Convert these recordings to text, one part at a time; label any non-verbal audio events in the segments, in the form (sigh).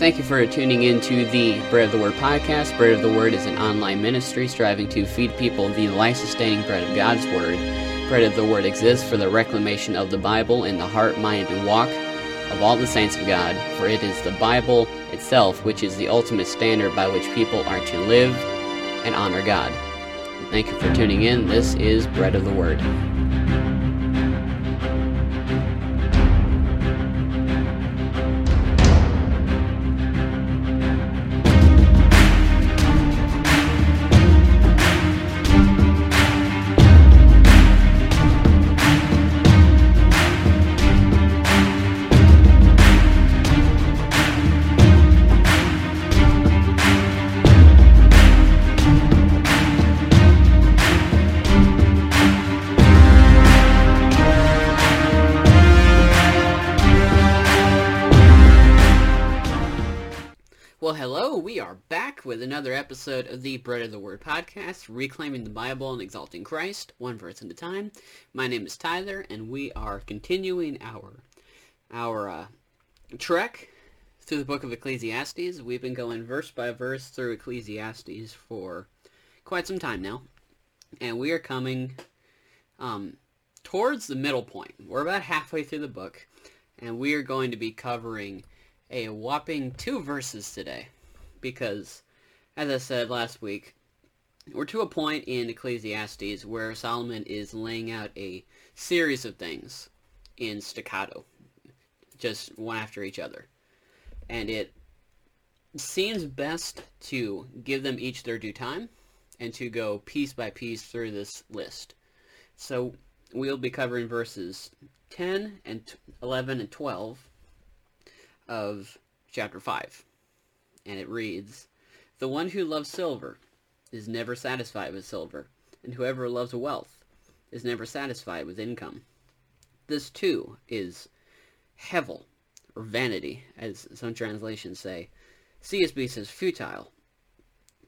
Thank you for tuning in to the Bread of the Word podcast. Bread of the Word is an online ministry striving to feed people the life sustaining bread of God's Word. Bread of the Word exists for the reclamation of the Bible in the heart, mind, and walk of all the saints of God, for it is the Bible itself which is the ultimate standard by which people are to live and honor God. Thank you for tuning in. This is Bread of the Word. Well, hello. We are back with another episode of the Bread of the Word podcast, reclaiming the Bible and exalting Christ, one verse at a time. My name is Tyler, and we are continuing our our uh, trek through the book of Ecclesiastes. We've been going verse by verse through Ecclesiastes for quite some time now, and we are coming um, towards the middle point. We're about halfway through the book, and we are going to be covering a whopping two verses today because, as I said last week, we're to a point in Ecclesiastes where Solomon is laying out a series of things in staccato, just one after each other. And it seems best to give them each their due time and to go piece by piece through this list. So we'll be covering verses 10 and 11 and 12 of chapter 5. And it reads, The one who loves silver is never satisfied with silver, and whoever loves wealth is never satisfied with income. This too is hevel, or vanity, as some translations say. CSB says futile.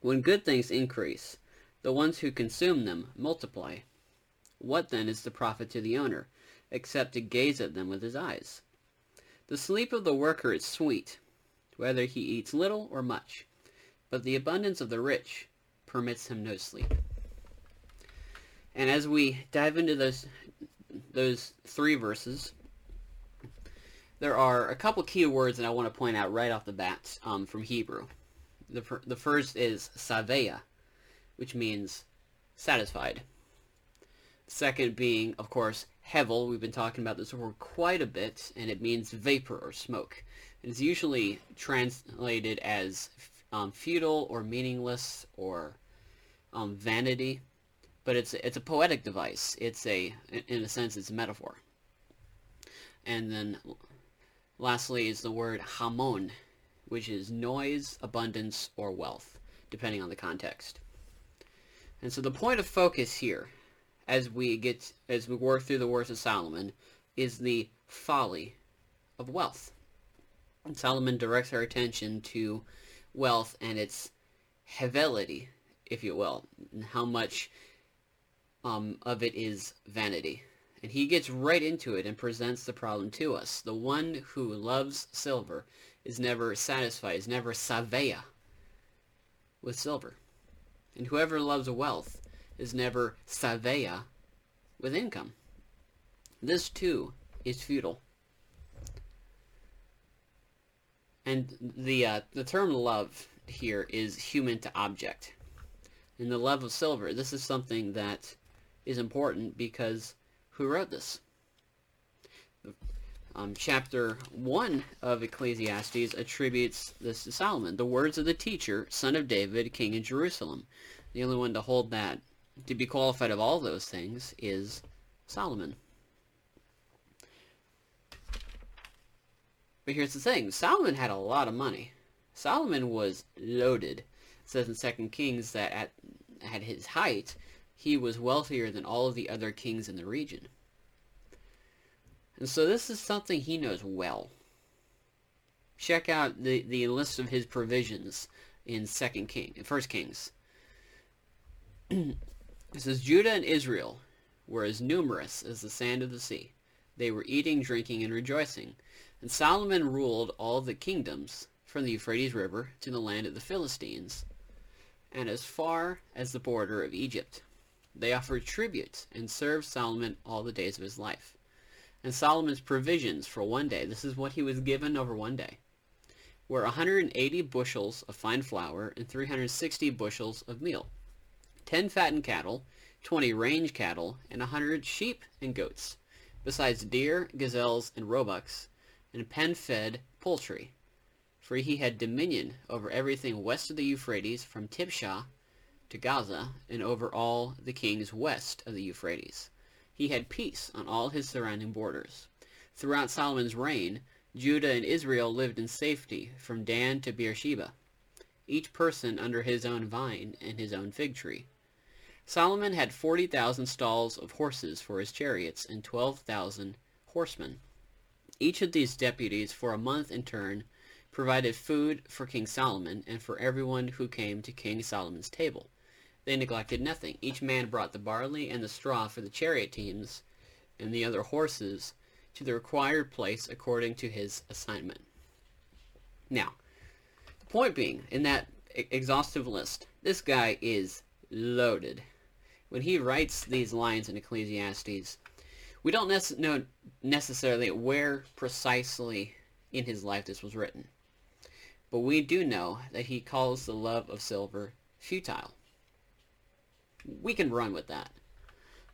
When good things increase, the ones who consume them multiply. What then is the profit to the owner, except to gaze at them with his eyes? The sleep of the worker is sweet, whether he eats little or much, but the abundance of the rich permits him no sleep. And as we dive into those those three verses, there are a couple key words that I want to point out right off the bat um, from Hebrew. The, the first is saveya, which means satisfied. Second being, of course, hevel. We've been talking about this word quite a bit, and it means vapor or smoke. It is usually translated as um, futile or meaningless or um, vanity, but it's it's a poetic device. It's a in a sense it's a metaphor. And then lastly is the word hamon, which is noise, abundance, or wealth, depending on the context. And so the point of focus here as we get as we work through the words of Solomon is the folly of wealth. And Solomon directs our attention to wealth and its hevelity, if you will, and how much um, of it is vanity. And he gets right into it and presents the problem to us. The one who loves silver is never satisfied, is never saveya with silver. And whoever loves wealth is never saveya with income. This too is futile. And the uh, the term love here is human to object. In the love of silver, this is something that is important because who wrote this? Um, chapter 1 of Ecclesiastes attributes this to Solomon. The words of the teacher, son of David, king in Jerusalem. The only one to hold that to be qualified of all those things is Solomon. But here's the thing, Solomon had a lot of money. Solomon was loaded. It says in Second Kings that at, at his height, he was wealthier than all of the other kings in the region. And so this is something he knows well. Check out the, the list of his provisions in Second King, First Kings. (clears throat) It says, Judah and Israel were as numerous as the sand of the sea. They were eating, drinking, and rejoicing. And Solomon ruled all the kingdoms from the Euphrates River to the land of the Philistines, and as far as the border of Egypt. They offered tribute and served Solomon all the days of his life. And Solomon's provisions for one day, this is what he was given over one day, were 180 bushels of fine flour and 360 bushels of meal, 10 fattened cattle, 20 range cattle, and 100 sheep and goats, besides deer, gazelles, and roebucks, and pen-fed poultry. For he had dominion over everything west of the Euphrates from Tiphsah to Gaza, and over all the kings west of the Euphrates. He had peace on all his surrounding borders. Throughout Solomon's reign, Judah and Israel lived in safety from Dan to Beersheba, each person under his own vine and his own fig tree. Solomon had 40,000 stalls of horses for his chariots and 12,000 horsemen. Each of these deputies for a month in turn provided food for King Solomon and for everyone who came to King Solomon's table. They neglected nothing. Each man brought the barley and the straw for the chariot teams and the other horses to the required place according to his assignment. Now, the point being, in that exhaustive list, this guy is loaded. When he writes these lines in Ecclesiastes, we don't know necessarily where precisely in his life this was written. But we do know that he calls the love of silver futile we can run with that.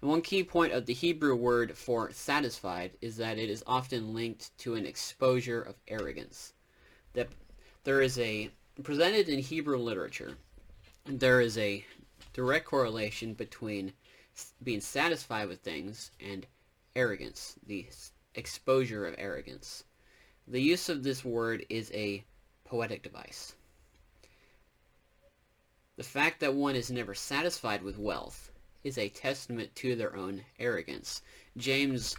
And one key point of the Hebrew word for satisfied is that it is often linked to an exposure of arrogance. That there is a presented in Hebrew literature, there is a direct correlation between being satisfied with things and arrogance, the exposure of arrogance. The use of this word is a poetic device. The fact that one is never satisfied with wealth is a testament to their own arrogance. James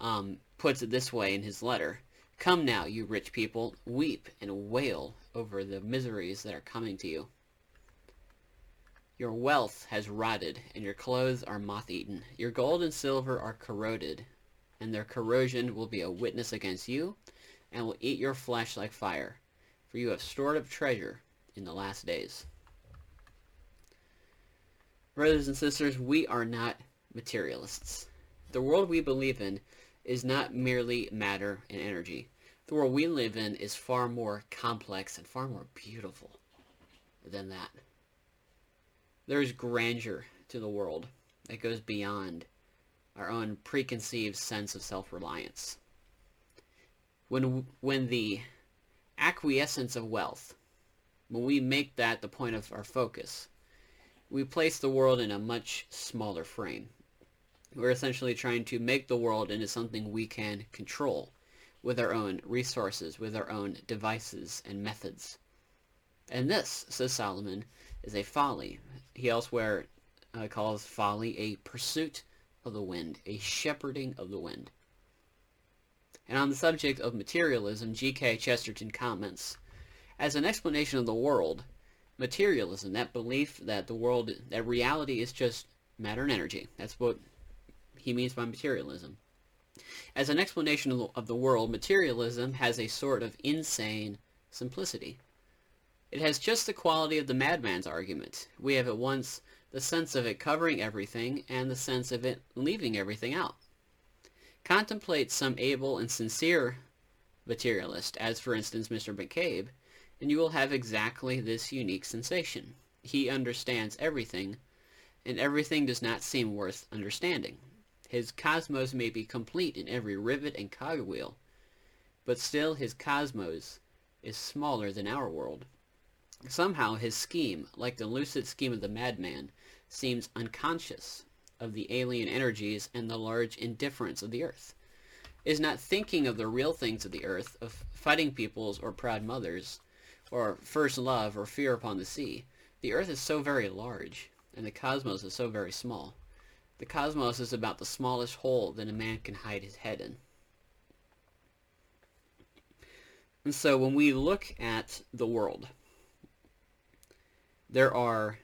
um, puts it this way in his letter. Come now, you rich people, weep and wail over the miseries that are coming to you. Your wealth has rotted, and your clothes are moth-eaten. Your gold and silver are corroded, and their corrosion will be a witness against you, and will eat your flesh like fire. For you have stored up treasure in the last days. Brothers and sisters, we are not materialists. The world we believe in is not merely matter and energy. The world we live in is far more complex and far more beautiful than that. There is grandeur to the world that goes beyond our own preconceived sense of self-reliance. When, when the acquiescence of wealth when we make that the point of our focus, we place the world in a much smaller frame. We're essentially trying to make the world into something we can control with our own resources, with our own devices and methods. And this, says Solomon, is a folly. He elsewhere uh, calls folly a pursuit of the wind, a shepherding of the wind. And on the subject of materialism, G.K. Chesterton comments, as an explanation of the world, materialism, that belief that the world, that reality is just matter and energy. That's what he means by materialism. As an explanation of the, of the world, materialism has a sort of insane simplicity. It has just the quality of the madman's argument. We have at once the sense of it covering everything and the sense of it leaving everything out. Contemplate some able and sincere materialist, as for instance Mr. McCabe, and you will have exactly this unique sensation. He understands everything, and everything does not seem worth understanding. His cosmos may be complete in every rivet and cogwheel, but still his cosmos is smaller than our world. Somehow his scheme, like the lucid scheme of the madman, seems unconscious of the alien energies and the large indifference of the earth. Is not thinking of the real things of the earth, of fighting peoples or proud mothers, or first love, or fear upon the sea. The earth is so very large, and the cosmos is so very small. The cosmos is about the smallest hole that a man can hide his head in. And so when we look at the world, there are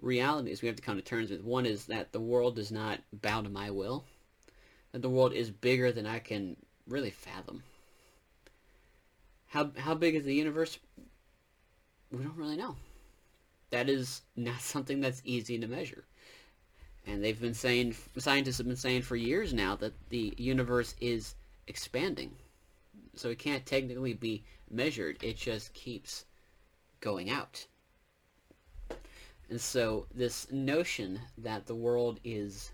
realities we have to come to terms with. One is that the world does not bow to my will, that the world is bigger than I can really fathom. How how big is the universe? We don't really know. That is not something that's easy to measure. And they've been saying scientists have been saying for years now that the universe is expanding. So it can't technically be measured. It just keeps going out. And so this notion that the world is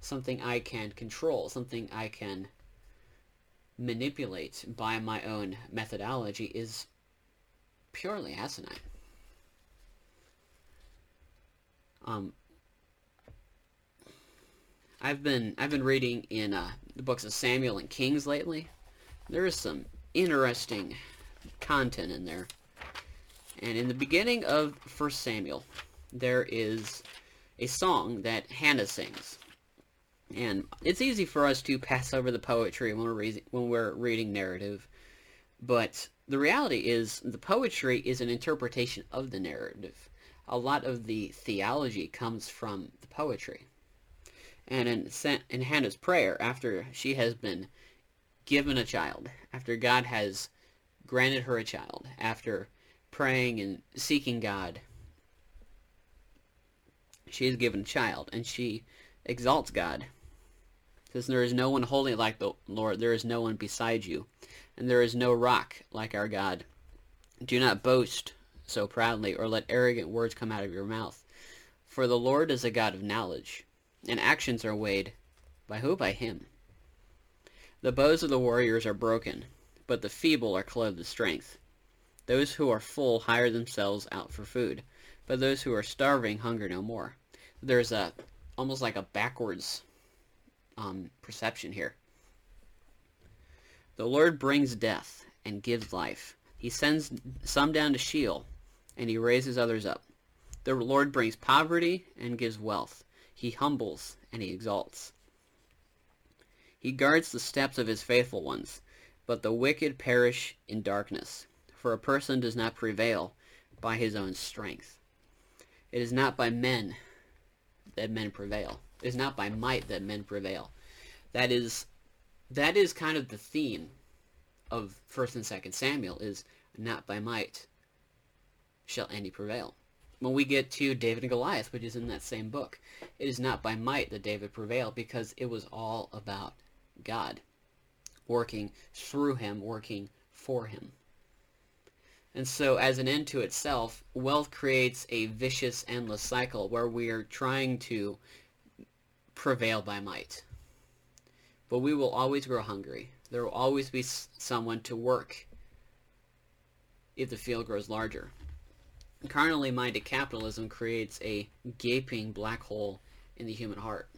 something I can control, something I can manipulate by my own methodology is purely asinine. Um, I've been I've been reading in uh, the books of Samuel and Kings lately. There is some interesting content in there. And in the beginning of First Samuel, there is a song that Hannah sings. And it's easy for us to pass over the poetry when we're, re- when we're reading narrative. But the reality is the poetry is an interpretation of the narrative. A lot of the theology comes from the poetry. And in, in Hannah's prayer, after she has been given a child, after God has granted her a child, after praying and seeking God, she is given a child, and she exalts God. Says, There is no one holy like the Lord, there is no one beside you, and there is no rock like our God. Do not boast so proudly, or let arrogant words come out of your mouth. For the Lord is a God of knowledge, and actions are weighed. By who? By him. The bows of the warriors are broken, but the feeble are clothed with strength. Those who are full hire themselves out for food, but those who are starving hunger no more. There's a almost like a backwards um, perception here. The Lord brings death and gives life. He sends some down to Sheol, and he raises others up. The Lord brings poverty and gives wealth. He humbles and he exalts. He guards the steps of his faithful ones, but the wicked perish in darkness. For a person does not prevail by his own strength. It is not by men that men prevail. It is not by might that men prevail. That is that is kind of the theme of first and second Samuel is not by might shall any prevail. When we get to David and Goliath, which is in that same book, it is not by might that David prevailed because it was all about God working through him, working for him. And so, as an end to itself, wealth creates a vicious, endless cycle where we are trying to prevail by might. But we will always grow hungry. There will always be someone to work if the field grows larger. Carnally minded capitalism creates a gaping black hole in the human heart.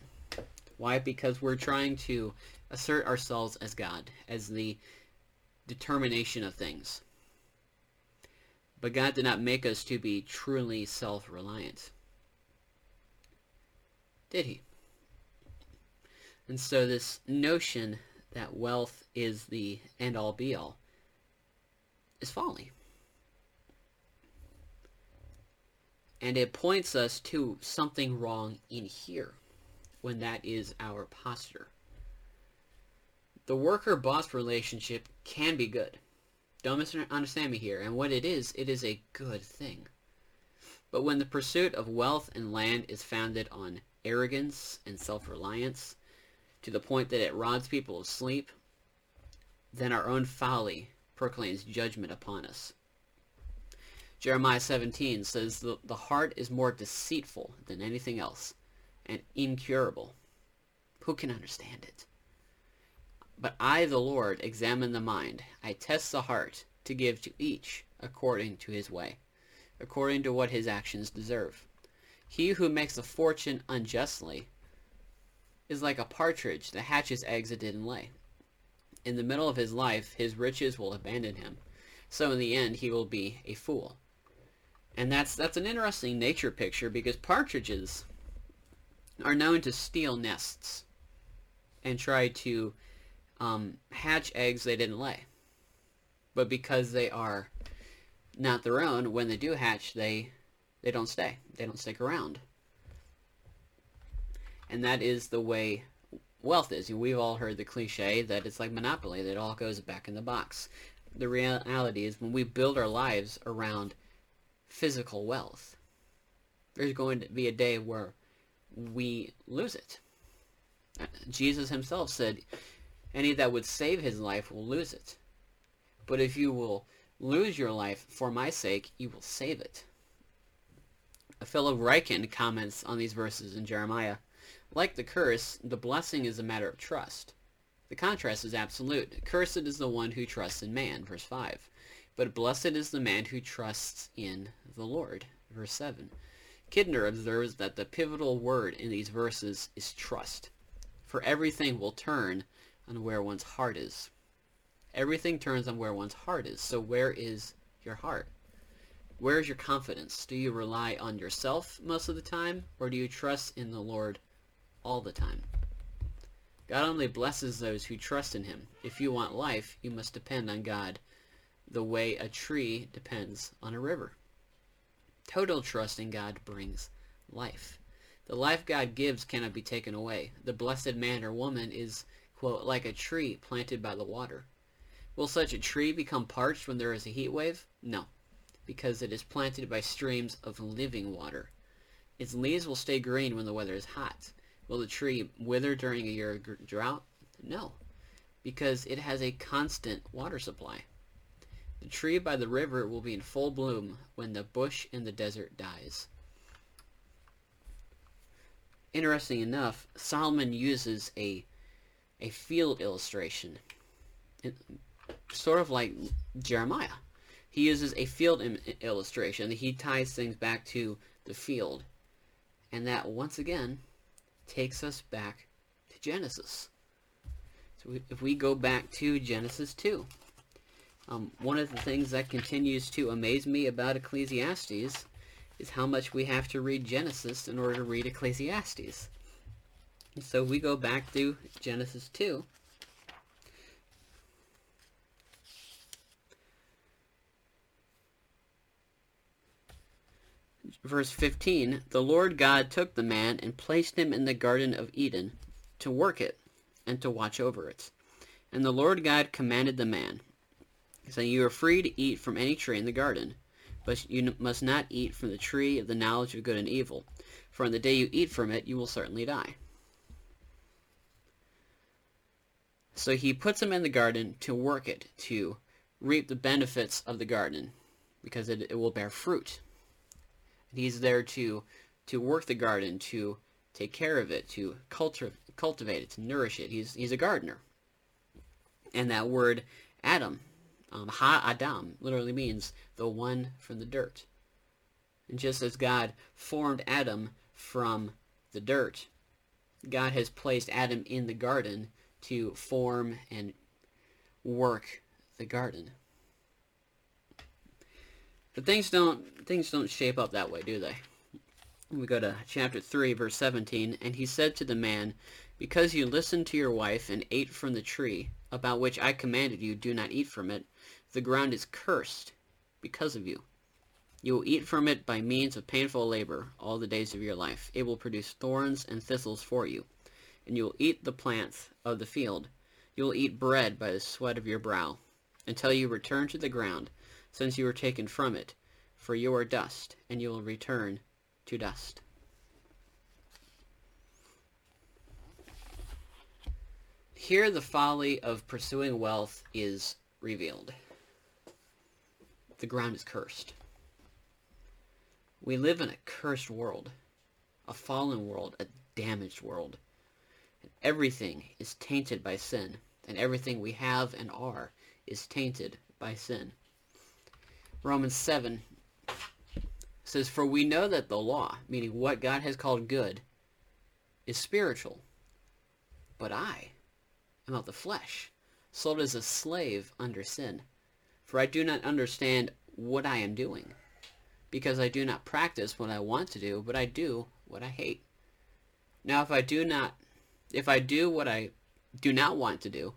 Why? Because we're trying to assert ourselves as God, as the determination of things. But God did not make us to be truly self-reliant. Did he? And so this notion that wealth is the end-all be-all is folly. And it points us to something wrong in here when that is our posture. The worker-boss relationship can be good. Don't misunderstand me here. And what it is, it is a good thing. But when the pursuit of wealth and land is founded on arrogance and self-reliance, to the point that it robs people of sleep, then our own folly proclaims judgment upon us. Jeremiah 17 says, the, the heart is more deceitful than anything else, and incurable. Who can understand it? But I, the Lord, examine the mind. I test the heart to give to each according to his way, according to what his actions deserve. He who makes a fortune unjustly is like a partridge that hatches eggs it didn't lay. In the middle of his life, his riches will abandon him. So in the end, he will be a fool. And that's that's an interesting nature picture because partridges are known to steal nests and try to um, hatch eggs they didn't lay. But because they are not their own, when they do hatch, they they don't stay. They don't stick around. And that is the way wealth is. We've all heard the cliche that it's like Monopoly, that it all goes back in the box. The reality is when we build our lives around physical wealth, there's going to be a day where we lose it. Jesus himself said, any that would save his life will lose it. But if you will lose your life for my sake, you will save it. Philip Ryken comments on these verses in Jeremiah. Like the curse, the blessing is a matter of trust. The contrast is absolute. Cursed is the one who trusts in man, verse 5. But blessed is the man who trusts in the Lord, verse 7. Kidner observes that the pivotal word in these verses is trust. For everything will turn on where one's heart is. Everything turns on where one's heart is. So where is your heart? Where is your confidence? Do you rely on yourself most of the time, or do you trust in the Lord all the time? God only blesses those who trust in him. If you want life, you must depend on God the way a tree depends on a river. Total trust in God brings life. The life God gives cannot be taken away. The blessed man or woman is, quote, like a tree planted by the water. Will such a tree become parched when there is a heat wave? No, because it is planted by streams of living water. Its leaves will stay green when the weather is hot. Will the tree wither during a year of drought? No, because it has a constant water supply. The tree by the river will be in full bloom when the bush in the desert dies. Interesting enough, Solomon uses a a field illustration, it, sort of like Jeremiah. He uses a field illustration. He ties things back to the field, and that once again takes us back to Genesis. So we, if we go back to Genesis 2, um, one of the things that continues to amaze me about Ecclesiastes is how much we have to read Genesis in order to read Ecclesiastes. So we go back to Genesis 2. Verse 15, The Lord God took the man and placed him in the Garden of Eden to work it and to watch over it. And the Lord God commanded the man, saying, You are free to eat from any tree in the garden, but you must not eat from the tree of the knowledge of good and evil, for on the day you eat from it you will certainly die. So he puts him in the garden to work it, to reap the benefits of the garden, because it, it will bear fruit. And he's there to to work the garden, to take care of it, to culti- cultivate it, to nourish it. He's he's a gardener. And that word Adam um, ha Adam literally means the one from the dirt. And just as God formed Adam from the dirt, God has placed Adam in the garden to form and work the garden. But things don't things don't shape up that way, do they? We go to chapter 3 verse 17 and he said to the man, because you listened to your wife and ate from the tree about which I commanded you, do not eat from it. The ground is cursed because of you. You will eat from it by means of painful labor all the days of your life. It will produce thorns and thistles for you, and you will eat the plants of the field. You will eat bread by the sweat of your brow, until you return to the ground, since you were taken from it. For you are dust, and you will return to dust. Here the folly of pursuing wealth is revealed the ground is cursed. We live in a cursed world, a fallen world, a damaged world. Everything is tainted by sin, and everything we have and are is tainted by sin. Romans 7 says, For we know that the law, meaning what God has called good, is spiritual. But I am of the flesh, sold as a slave under sin. For I do not understand what I am doing, because I do not practice what I want to do, but I do what I hate. Now if I do not if I do what I do not want to do,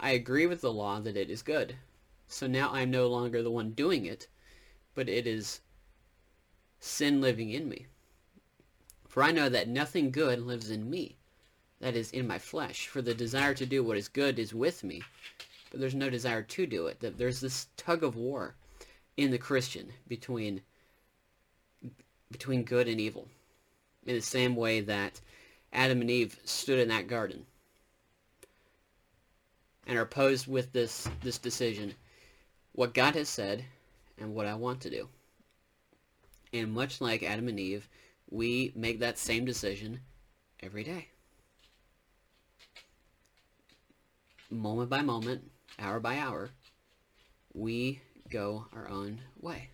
I agree with the law that it is good. So now I am no longer the one doing it, but it is sin living in me. For I know that nothing good lives in me, that is in my flesh. For the desire to do what is good is with me, but there's no desire to do it. That there's this tug of war in the Christian between between good and evil. In the same way that Adam and Eve stood in that garden and are posed with this this decision what God has said and what I want to do. And much like Adam and Eve, we make that same decision every day. Moment by moment, hour by hour, we go our own way.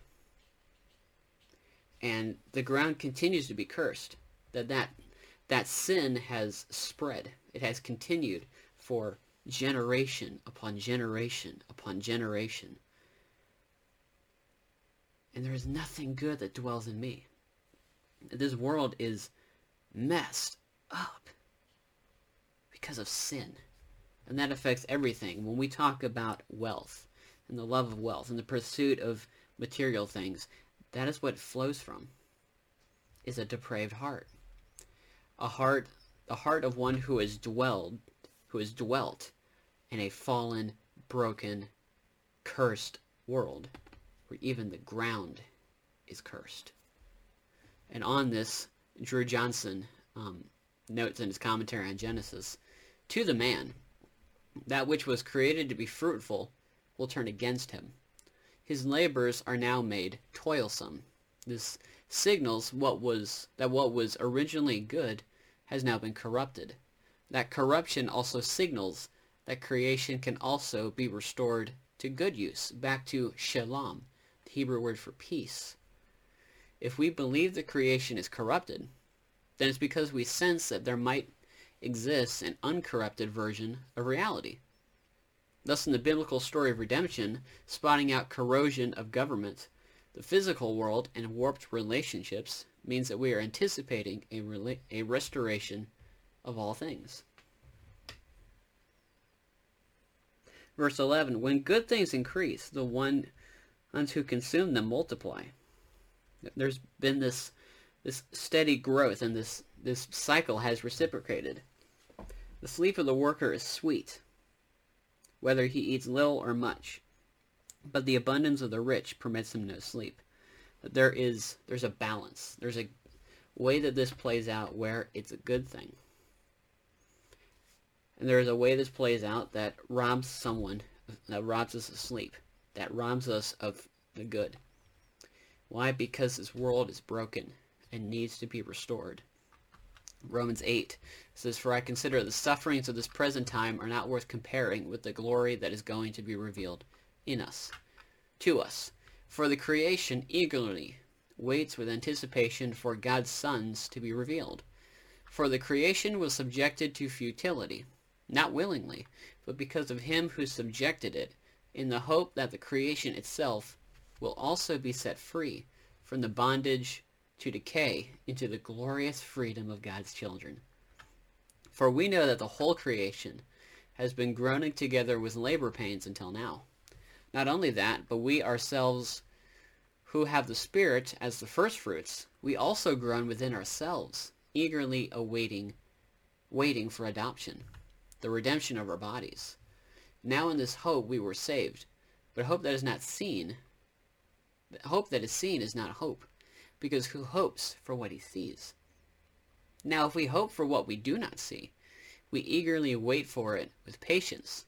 And the ground continues to be cursed. That that that sin has spread. It has continued for generation upon generation upon generation. And there is nothing good that dwells in me. This world is messed up because of sin. And that affects everything. When we talk about wealth and the love of wealth and the pursuit of material things, that is what flows from is a depraved heart. A heart the heart of one who has dwelled who has dwelt in a fallen, broken, cursed world where even the ground is cursed. And on this, Drew Johnson um, notes in his commentary on Genesis, to the man, that which was created to be fruitful will turn against him. His labors are now made toilsome. This signals what was that what was originally good has now been corrupted. That corruption also signals that creation can also be restored to good use, back to shalom, the Hebrew word for peace. If we believe the creation is corrupted, then it's because we sense that there might exist an uncorrupted version of reality. Thus, in the biblical story of redemption, spotting out corrosion of government, the physical world, and warped relationships means that we are anticipating a, rela- a restoration of all things. Verse 11, When good things increase, the one who consume them multiply. There's been this this steady growth and this, this cycle has reciprocated. The sleep of the worker is sweet, whether he eats little or much, but the abundance of the rich permits them no sleep. There is there's a balance. There's a way that this plays out where it's a good thing. And there is a way this plays out that robs someone, that robs us of sleep, that robs us of the good. Why? Because this world is broken and needs to be restored. Romans 8 says, For I consider the sufferings of this present time are not worth comparing with the glory that is going to be revealed in us, to us. For the creation eagerly waits with anticipation for God's sons to be revealed. For the creation was subjected to futility not willingly, but because of him who subjected it, in the hope that the creation itself will also be set free from the bondage to decay into the glorious freedom of God's children. For we know that the whole creation has been groaning together with labor pains until now. Not only that, but we ourselves who have the Spirit as the firstfruits, we also groan within ourselves, eagerly awaiting waiting for adoption the redemption of our bodies. Now in this hope we were saved, but hope that is not seen, hope that is seen is not hope, because who hopes for what he sees? Now if we hope for what we do not see, we eagerly wait for it with patience.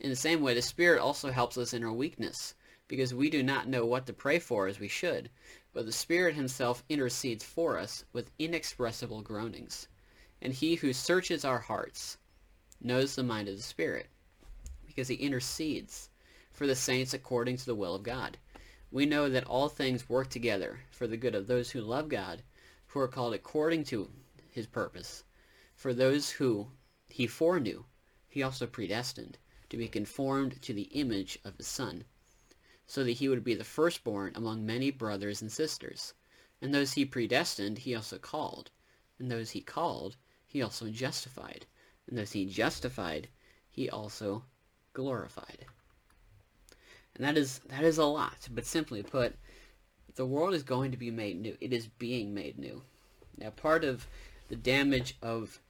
In the same way, the Spirit also helps us in our weakness, because we do not know what to pray for as we should, but the Spirit himself intercedes for us with inexpressible groanings. And he who searches our hearts knows the mind of the Spirit, because he intercedes for the saints according to the will of God. We know that all things work together for the good of those who love God, who are called according to his purpose. For those who he foreknew, he also predestined to be conformed to the image of his Son, so that he would be the firstborn among many brothers and sisters. And those he predestined, he also called. And those he called, he also justified and those he justified, he also glorified. And that is that is a lot, but simply put, the world is going to be made new. It is being made new. Now, part of the damage of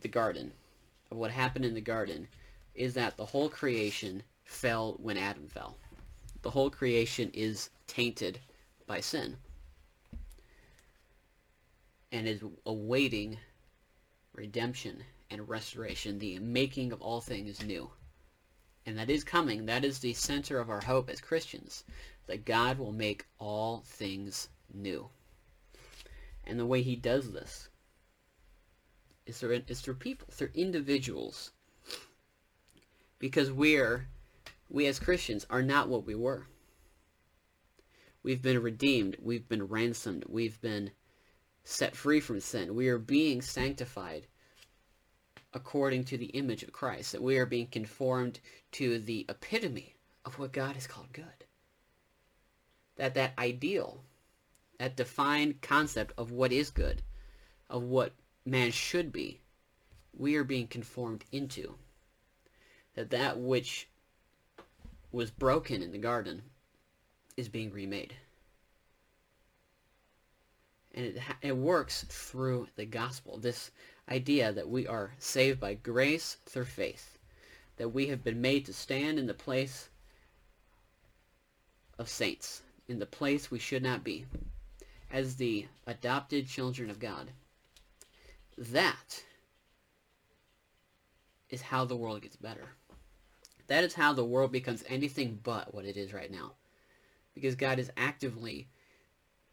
the garden, of what happened in the garden, is that the whole creation fell when Adam fell. The whole creation is tainted by sin and is awaiting redemption and restoration, the making of all things new. And that is coming. That is the center of our hope as Christians, that God will make all things new. And the way he does this is through, is through people, through individuals. Because we're, we as Christians are not what we were. We've been redeemed. We've been ransomed. We've been set free from sin. We are being sanctified according to the image of Christ, that we are being conformed to the epitome of what God has called good. That that ideal, that defined concept of what is good, of what man should be, we are being conformed into. That that which was broken in the garden is being remade. And it, it works through the gospel. This idea that we are saved by grace through faith, that we have been made to stand in the place of saints, in the place we should not be, as the adopted children of God. That is how the world gets better. That is how the world becomes anything but what it is right now. Because God is actively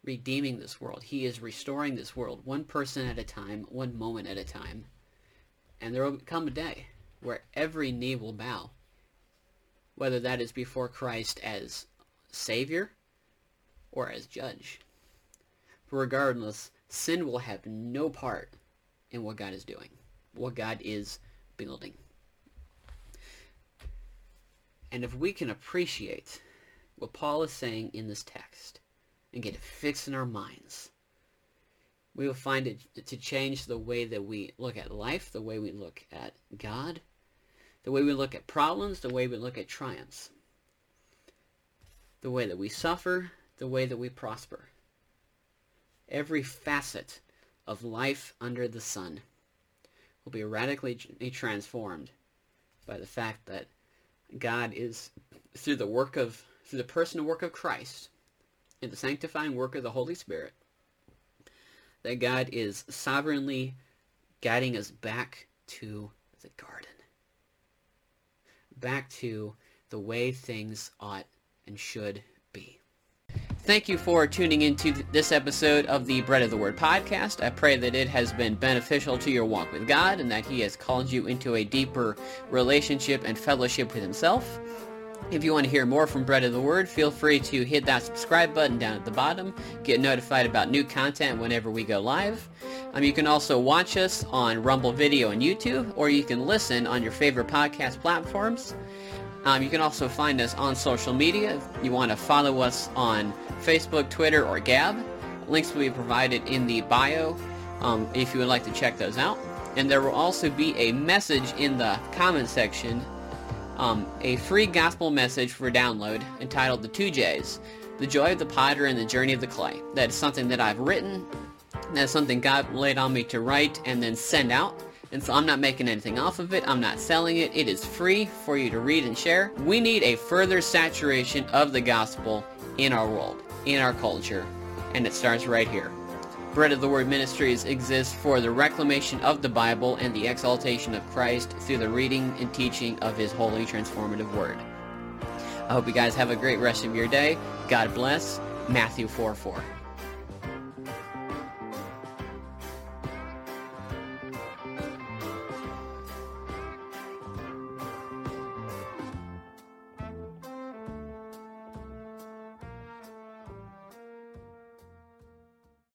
redeeming this world. He is restoring this world one person at a time, one moment at a time. And there will come a day where every knee will bow, whether that is before Christ as Savior or as Judge. But regardless, sin will have no part in what God is doing, what God is building. And if we can appreciate what Paul is saying in this text, and get it fixed in our minds. We will find it to change the way that we look at life, the way we look at God, the way we look at problems, the way we look at triumphs, the way that we suffer, the way that we prosper. Every facet of life under the sun will be radically transformed by the fact that God is, through the work of, through the personal work of Christ, in the sanctifying work of the Holy Spirit, that God is sovereignly guiding us back to the garden, back to the way things ought and should be. Thank you for tuning into this episode of the Bread of the Word podcast. I pray that it has been beneficial to your walk with God and that He has called you into a deeper relationship and fellowship with Himself. If you want to hear more from Bread of the Word, feel free to hit that subscribe button down at the bottom. Get notified about new content whenever we go live. Um, you can also watch us on Rumble Video and YouTube, or you can listen on your favorite podcast platforms. Um, you can also find us on social media. If you want to follow us on Facebook, Twitter, or Gab. Links will be provided in the bio um, if you would like to check those out. And there will also be a message in the comment section um, a free gospel message for download entitled The Two J's, The Joy of the Potter and the Journey of the Clay. That is something that I've written. That's something God laid on me to write and then send out. And so I'm not making anything off of it. I'm not selling it. It is free for you to read and share. We need a further saturation of the gospel in our world, in our culture. And it starts right here. Bread of the Word Ministries exists for the reclamation of the Bible and the exaltation of Christ through the reading and teaching of His holy transformative Word. I hope you guys have a great rest of your day. God bless. Matthew 4 4.